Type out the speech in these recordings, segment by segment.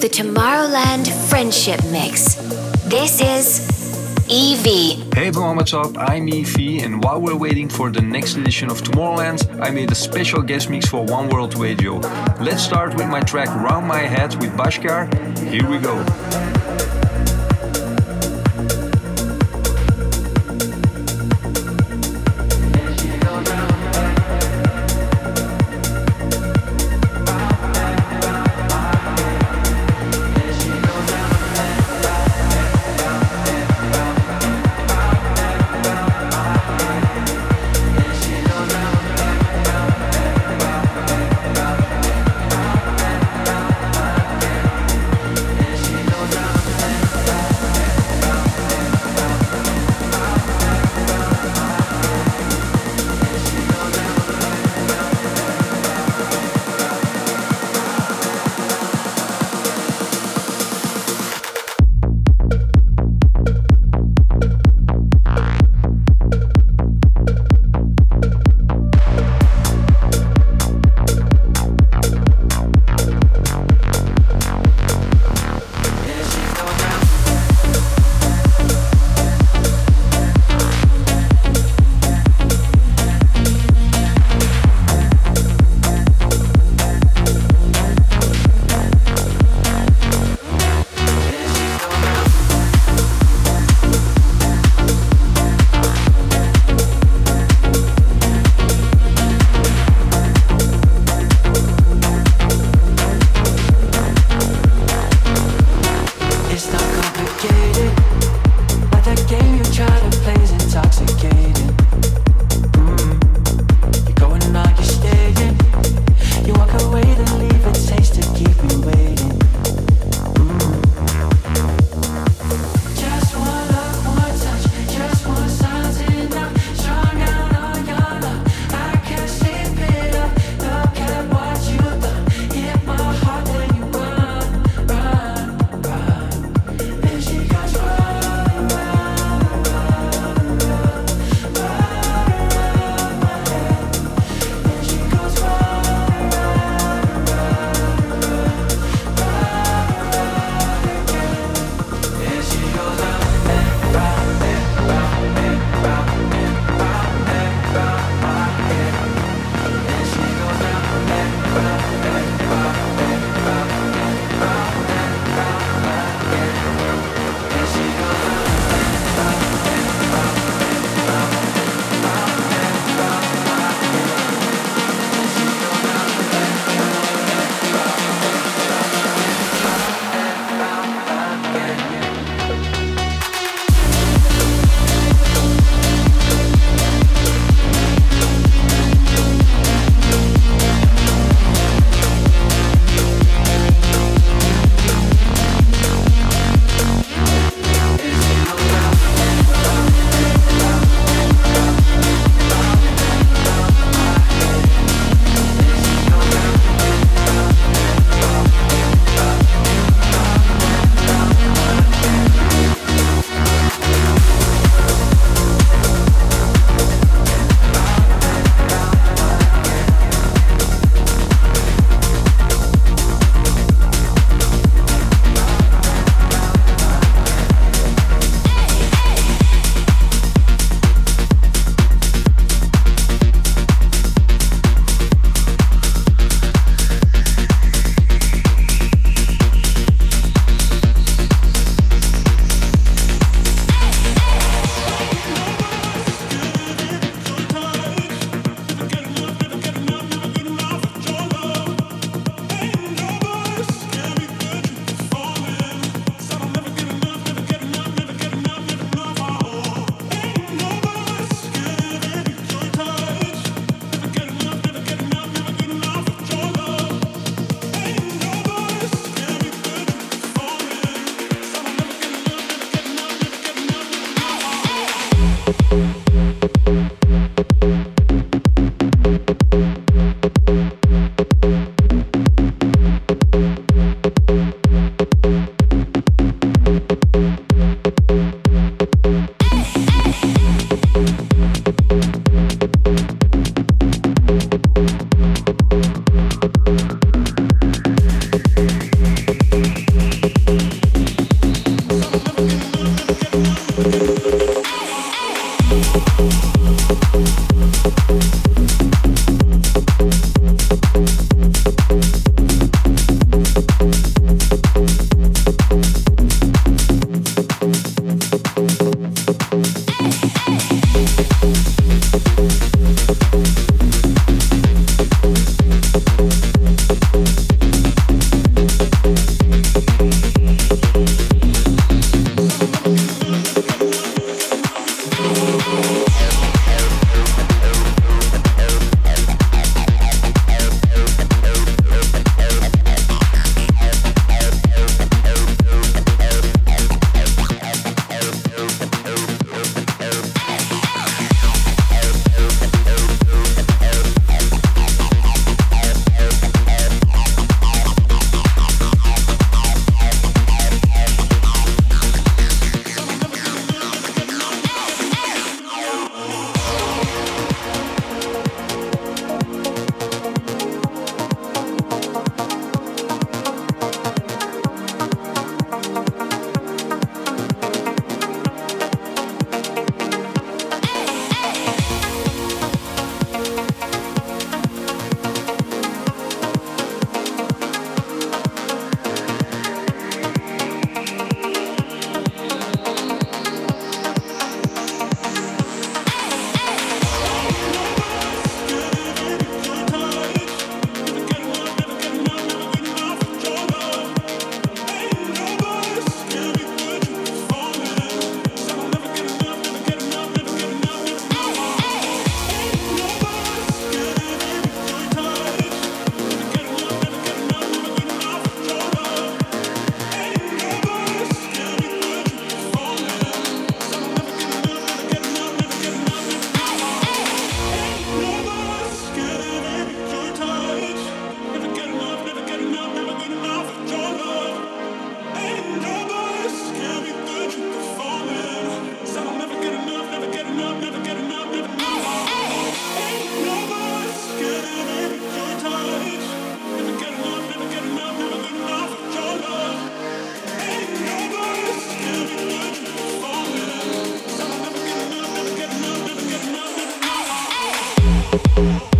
the Tomorrowland Friendship Mix. This is Evie. Hey everyone, what's up? I'm Evie, and while we're waiting for the next edition of Tomorrowland, I made a special guest mix for One World Radio. Let's start with my track Round My Head with Bhaskar. Here we go. Thank.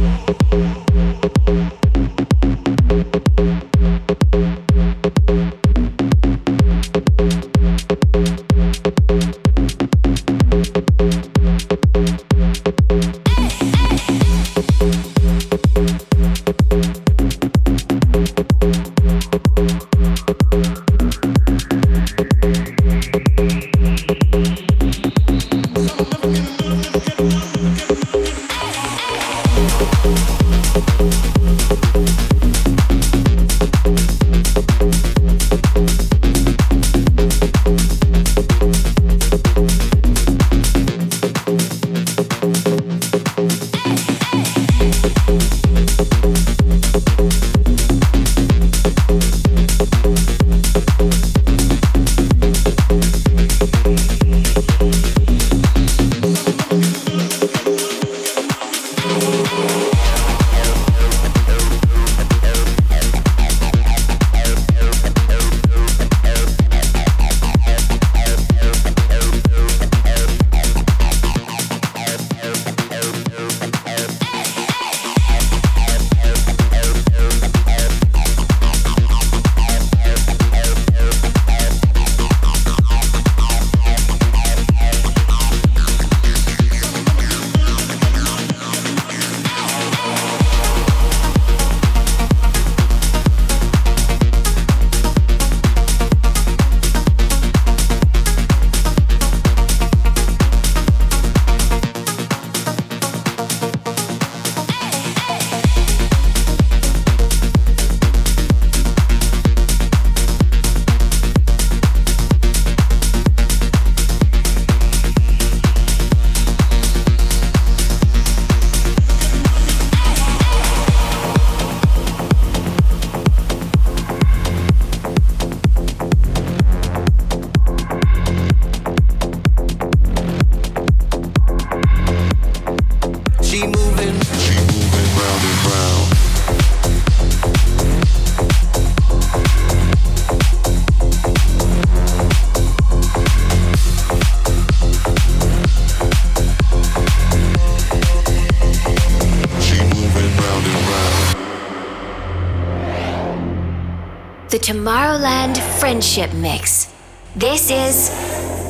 Tomorrowland Friendship Mix. This is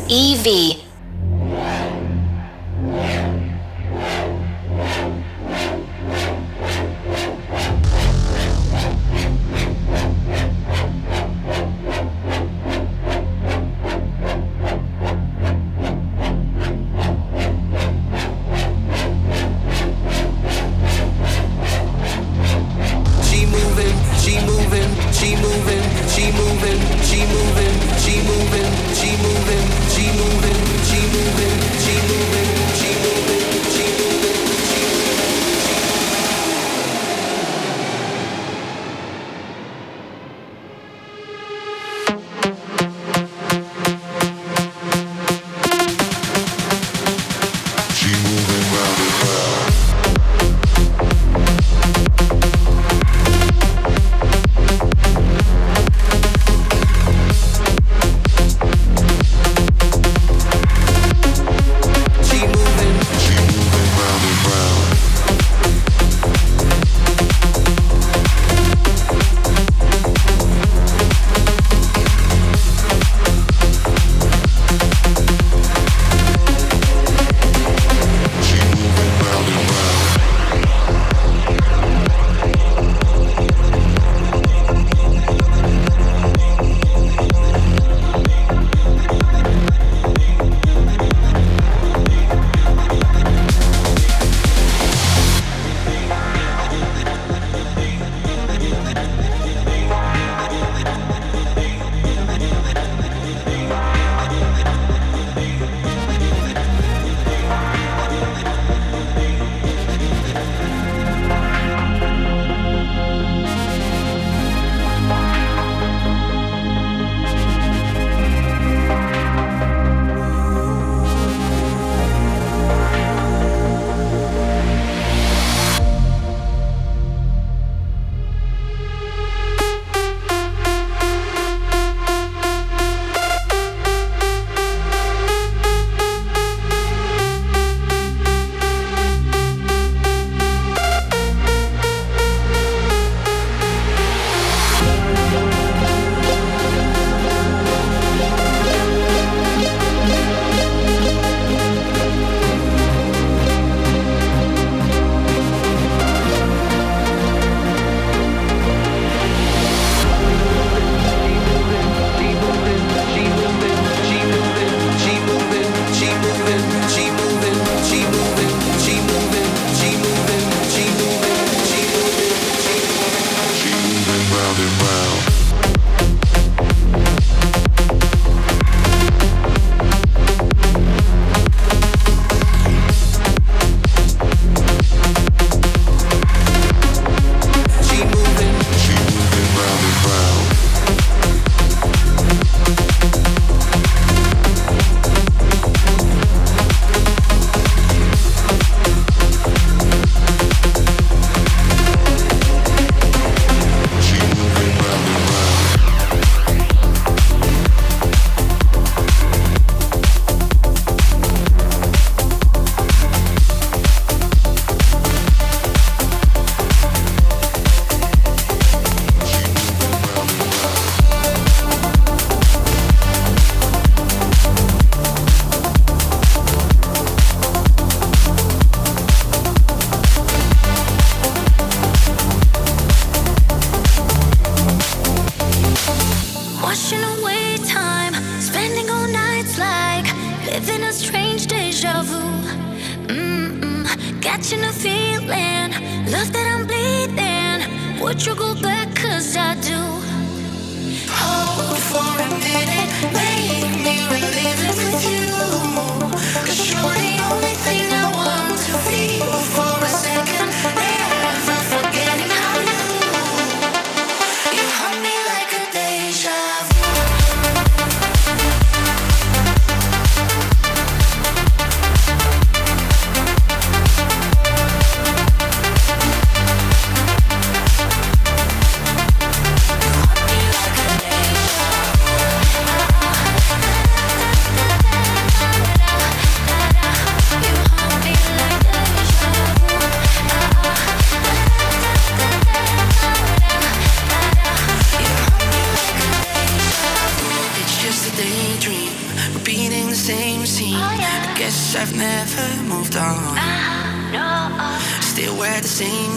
EV.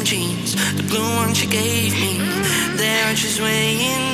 jeans, the blue one she gave me. There she's weighing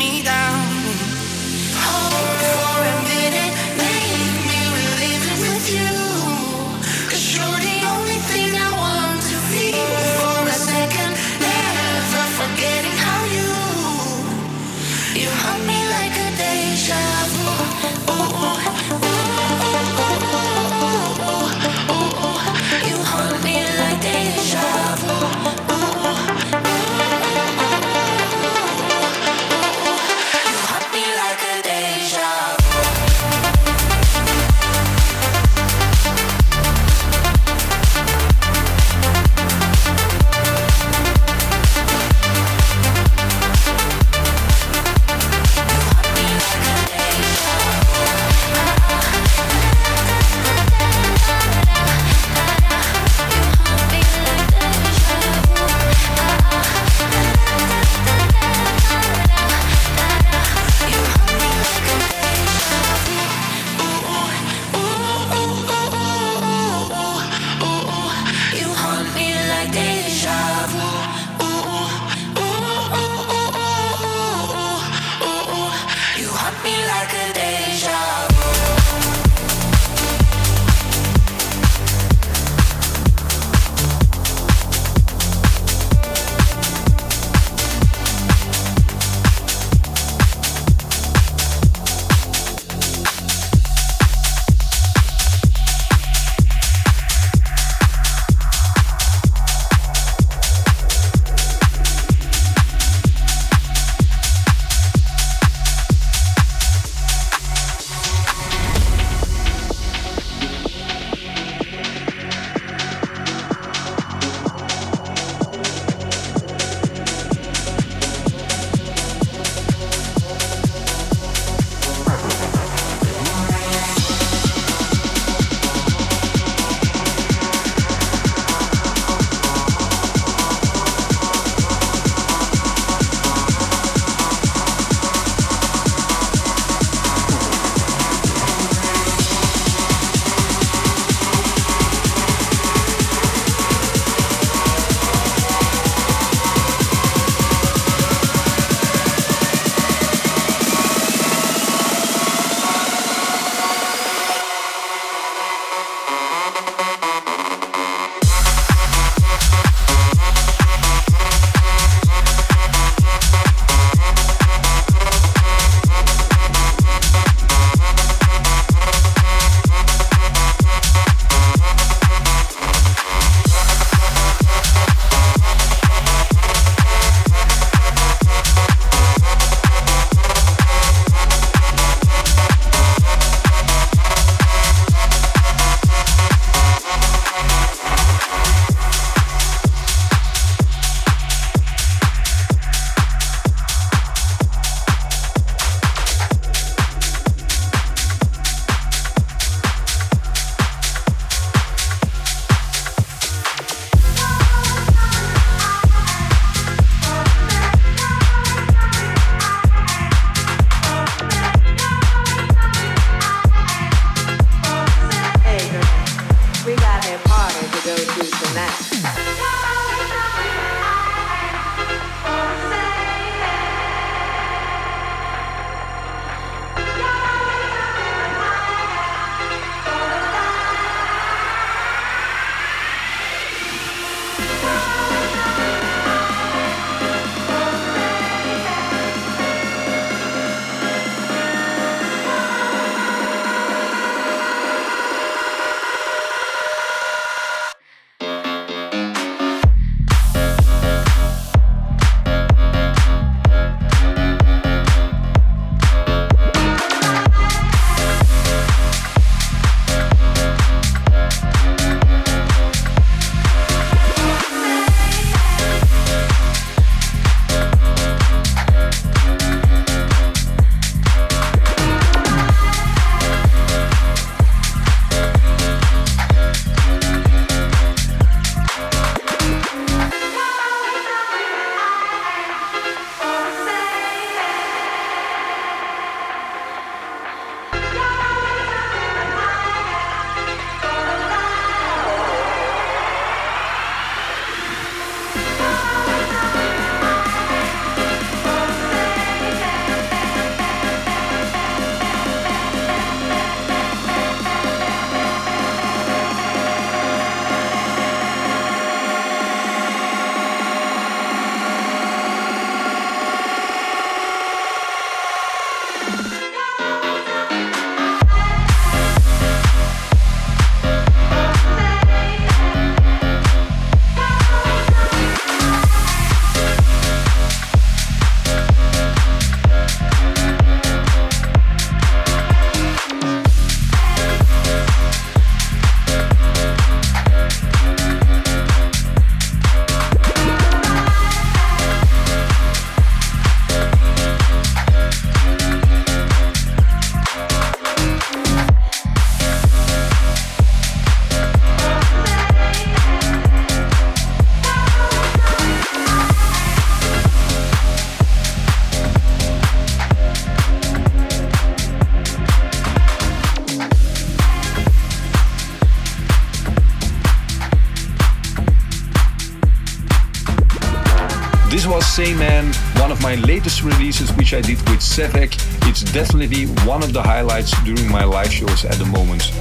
Man, one of my latest releases which I did with Sevek. It's definitely one of the highlights during my live shows at the moment.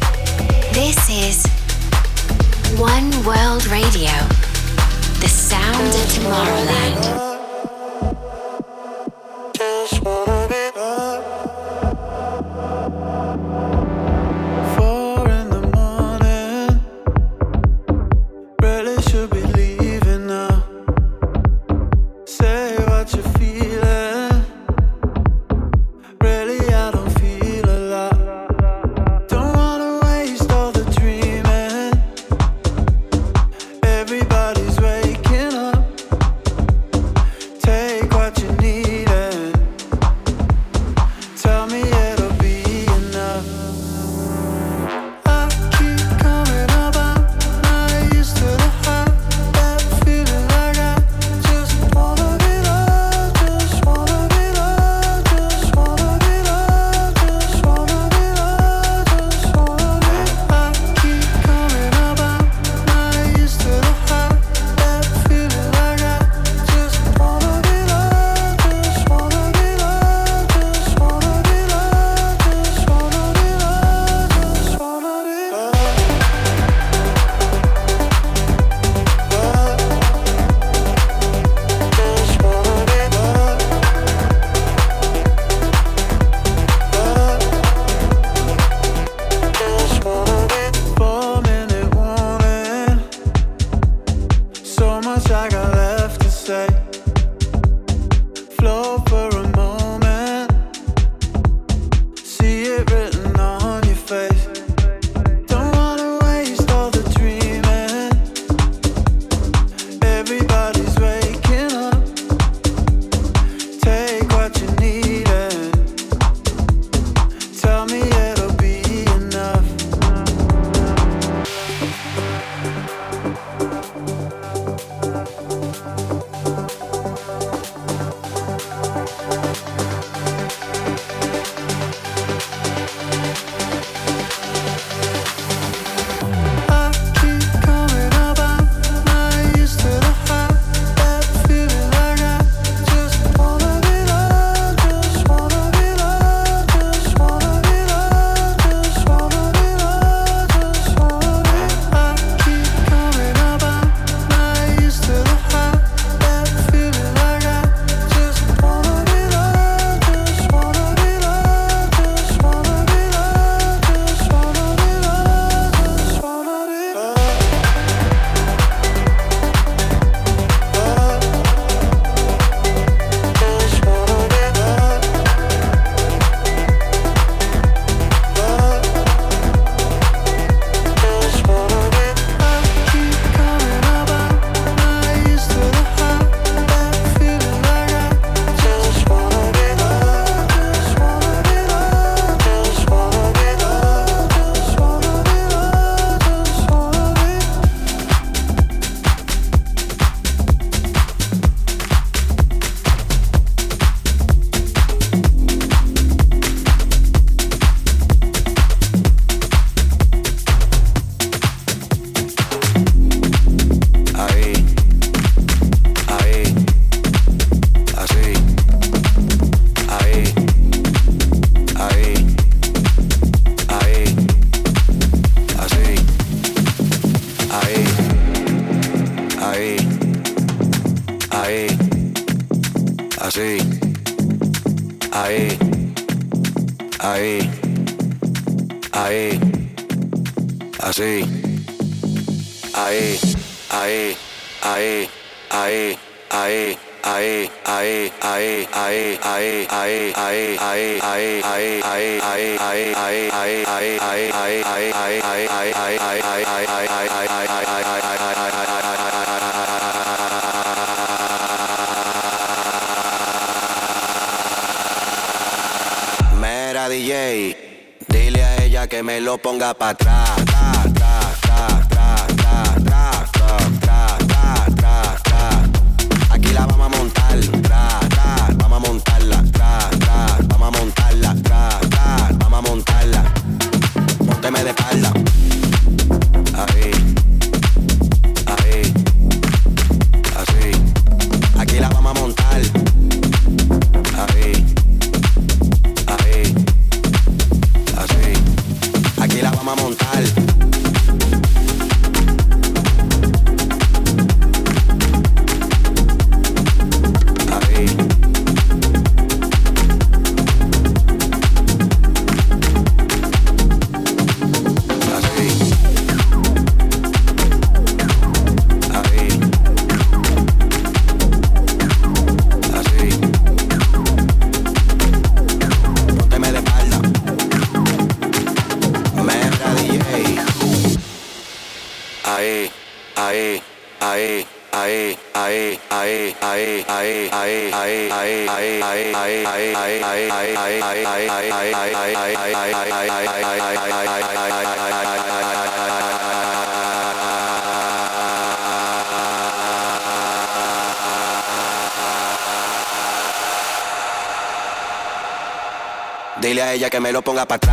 This is One World Radio, the sound of Tomorrowland. Me lo ponga para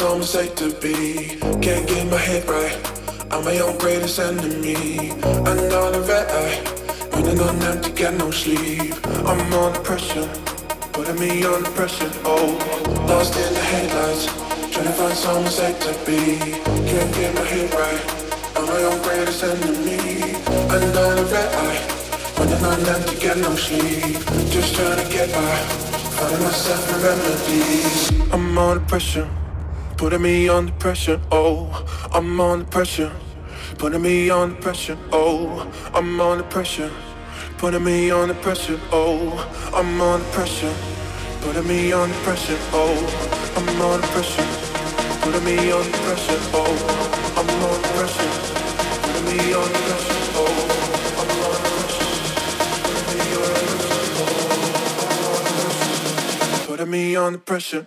find some to be. Can't get my head right. I'm my own greatest enemy. Another red eye, running on empty, got no sleep. I'm under pressure, putting me under pressure. Oh, lost in the headlights, trying to find some safe to be. Can't get my head right. I'm my own greatest enemy. Another red eye, running on empty, got no sleep. Just trying to get by. Finding myself in remedies. I'm under pressure, putting me under pressure. Oh, I'm under pressure, putting me under pressure. Oh, I'm under pressure, putting me under pressure. Oh, I'm under pressure, putting me under pressure. Oh, I'm under pressure, putting me under pressure. Oh, I'm under pressure, putting me under pressure. Oh, I'm under pressure,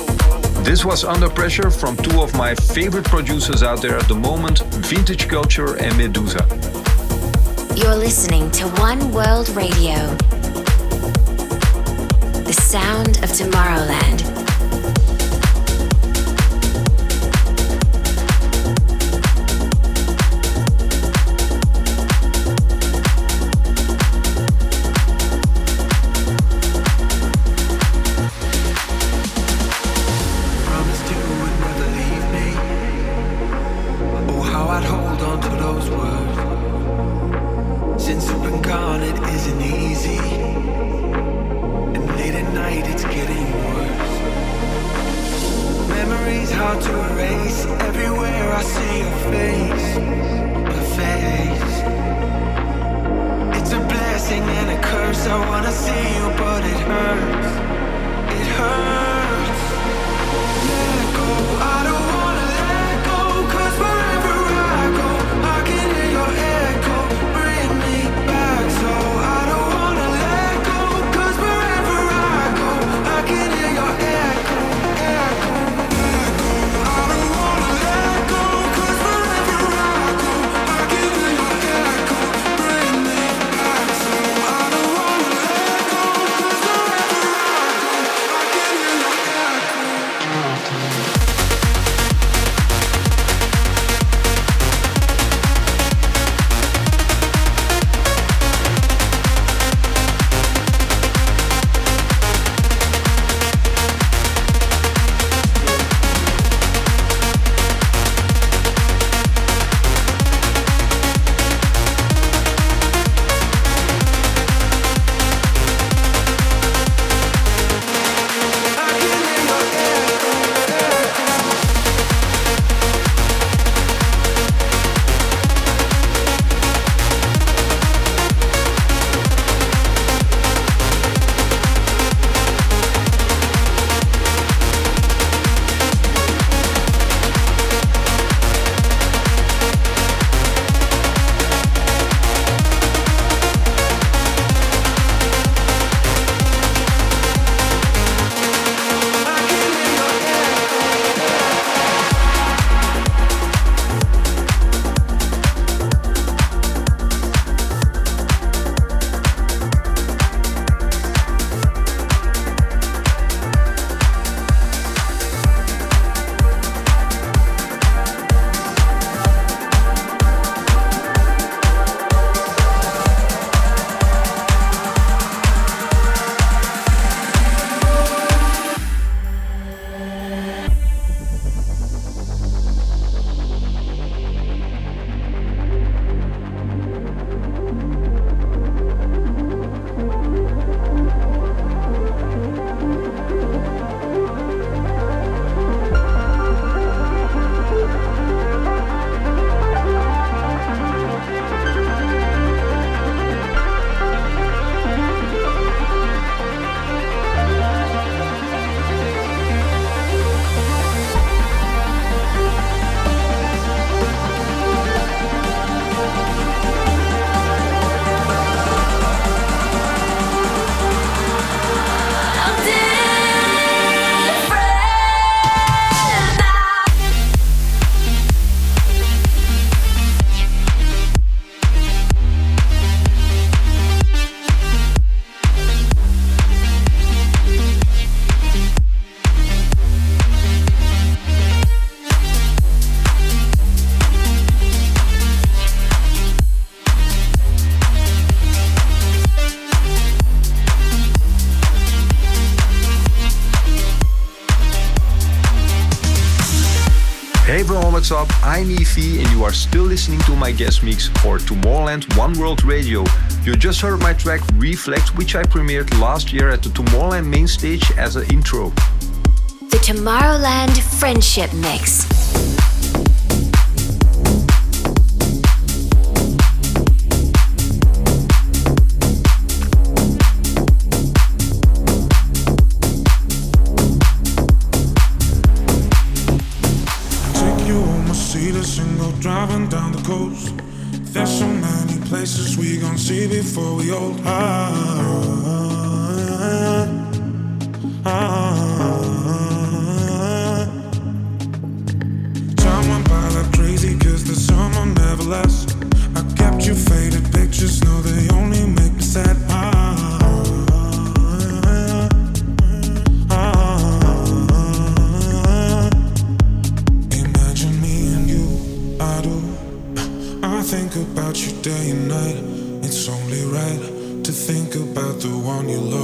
This was Under Pressure from two of my favorite producers out there at the moment, Vintage Culture and Meduza. You're listening to One World Radio, the sound of Tomorrowland. I'm Efi and you are still listening to my guest mix for Tomorrowland One World Radio. You just heard my track Reflect, which I premiered last year at the Tomorrowland main stage as an intro. The Tomorrowland Friendship Mix. Like crazy, cause the summer never lasts. I kept you faded pictures, no, they only make me sad. Ah, ah, ah, Imagine me and you, I do. I think about you day and night. It's only right to think about the one you love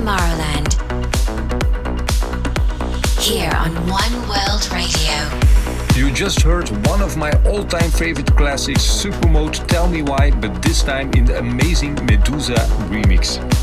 Tomorrowland. Here on One World Radio. You just heard one of my all time favorite classics, Supermode Tell Me Why, but this time in the amazing Meduza remix.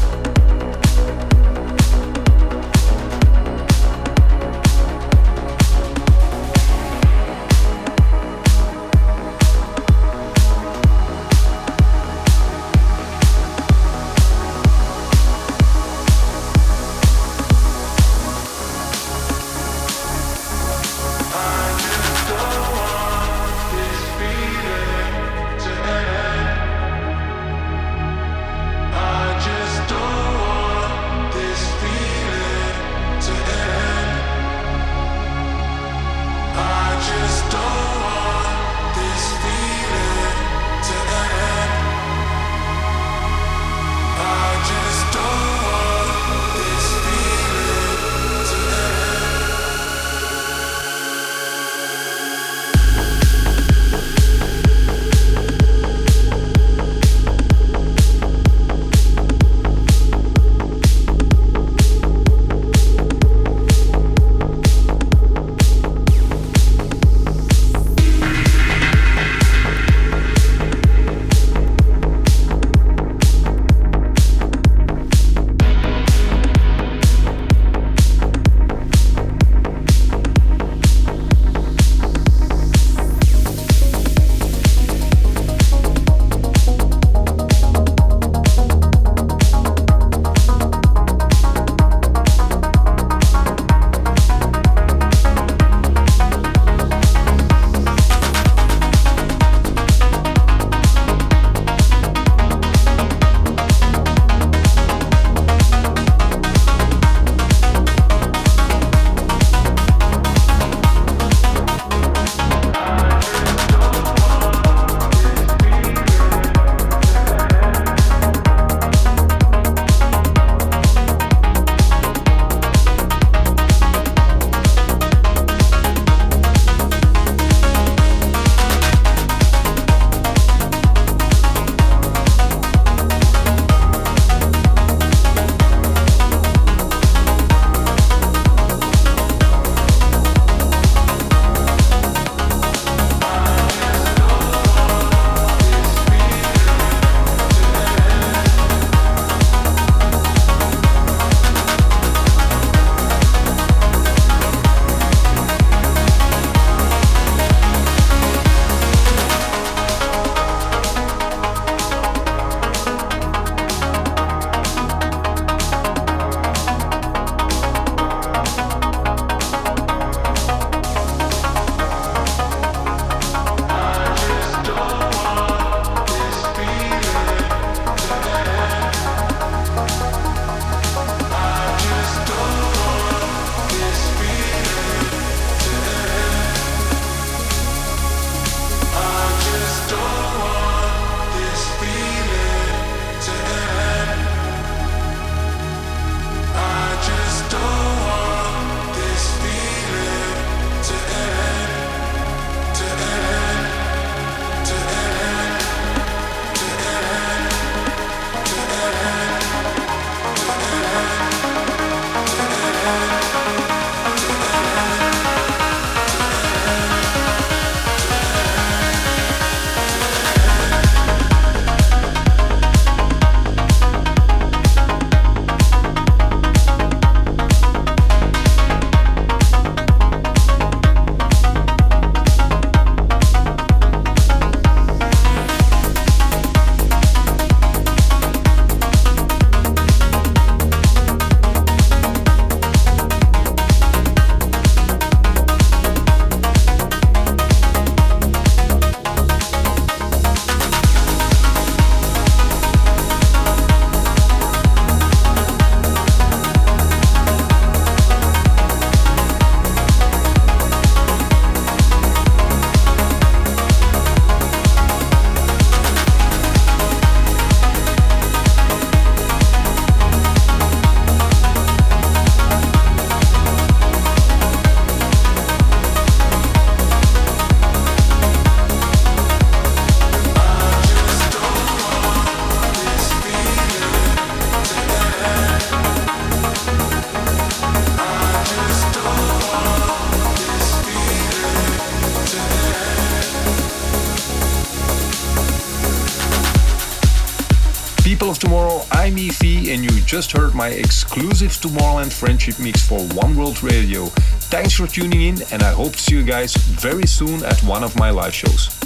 My exclusive Tomorrowland Friendship Mix for One World Radio. Thanks for tuning in, and I hope to see you guys very soon at one of my live shows.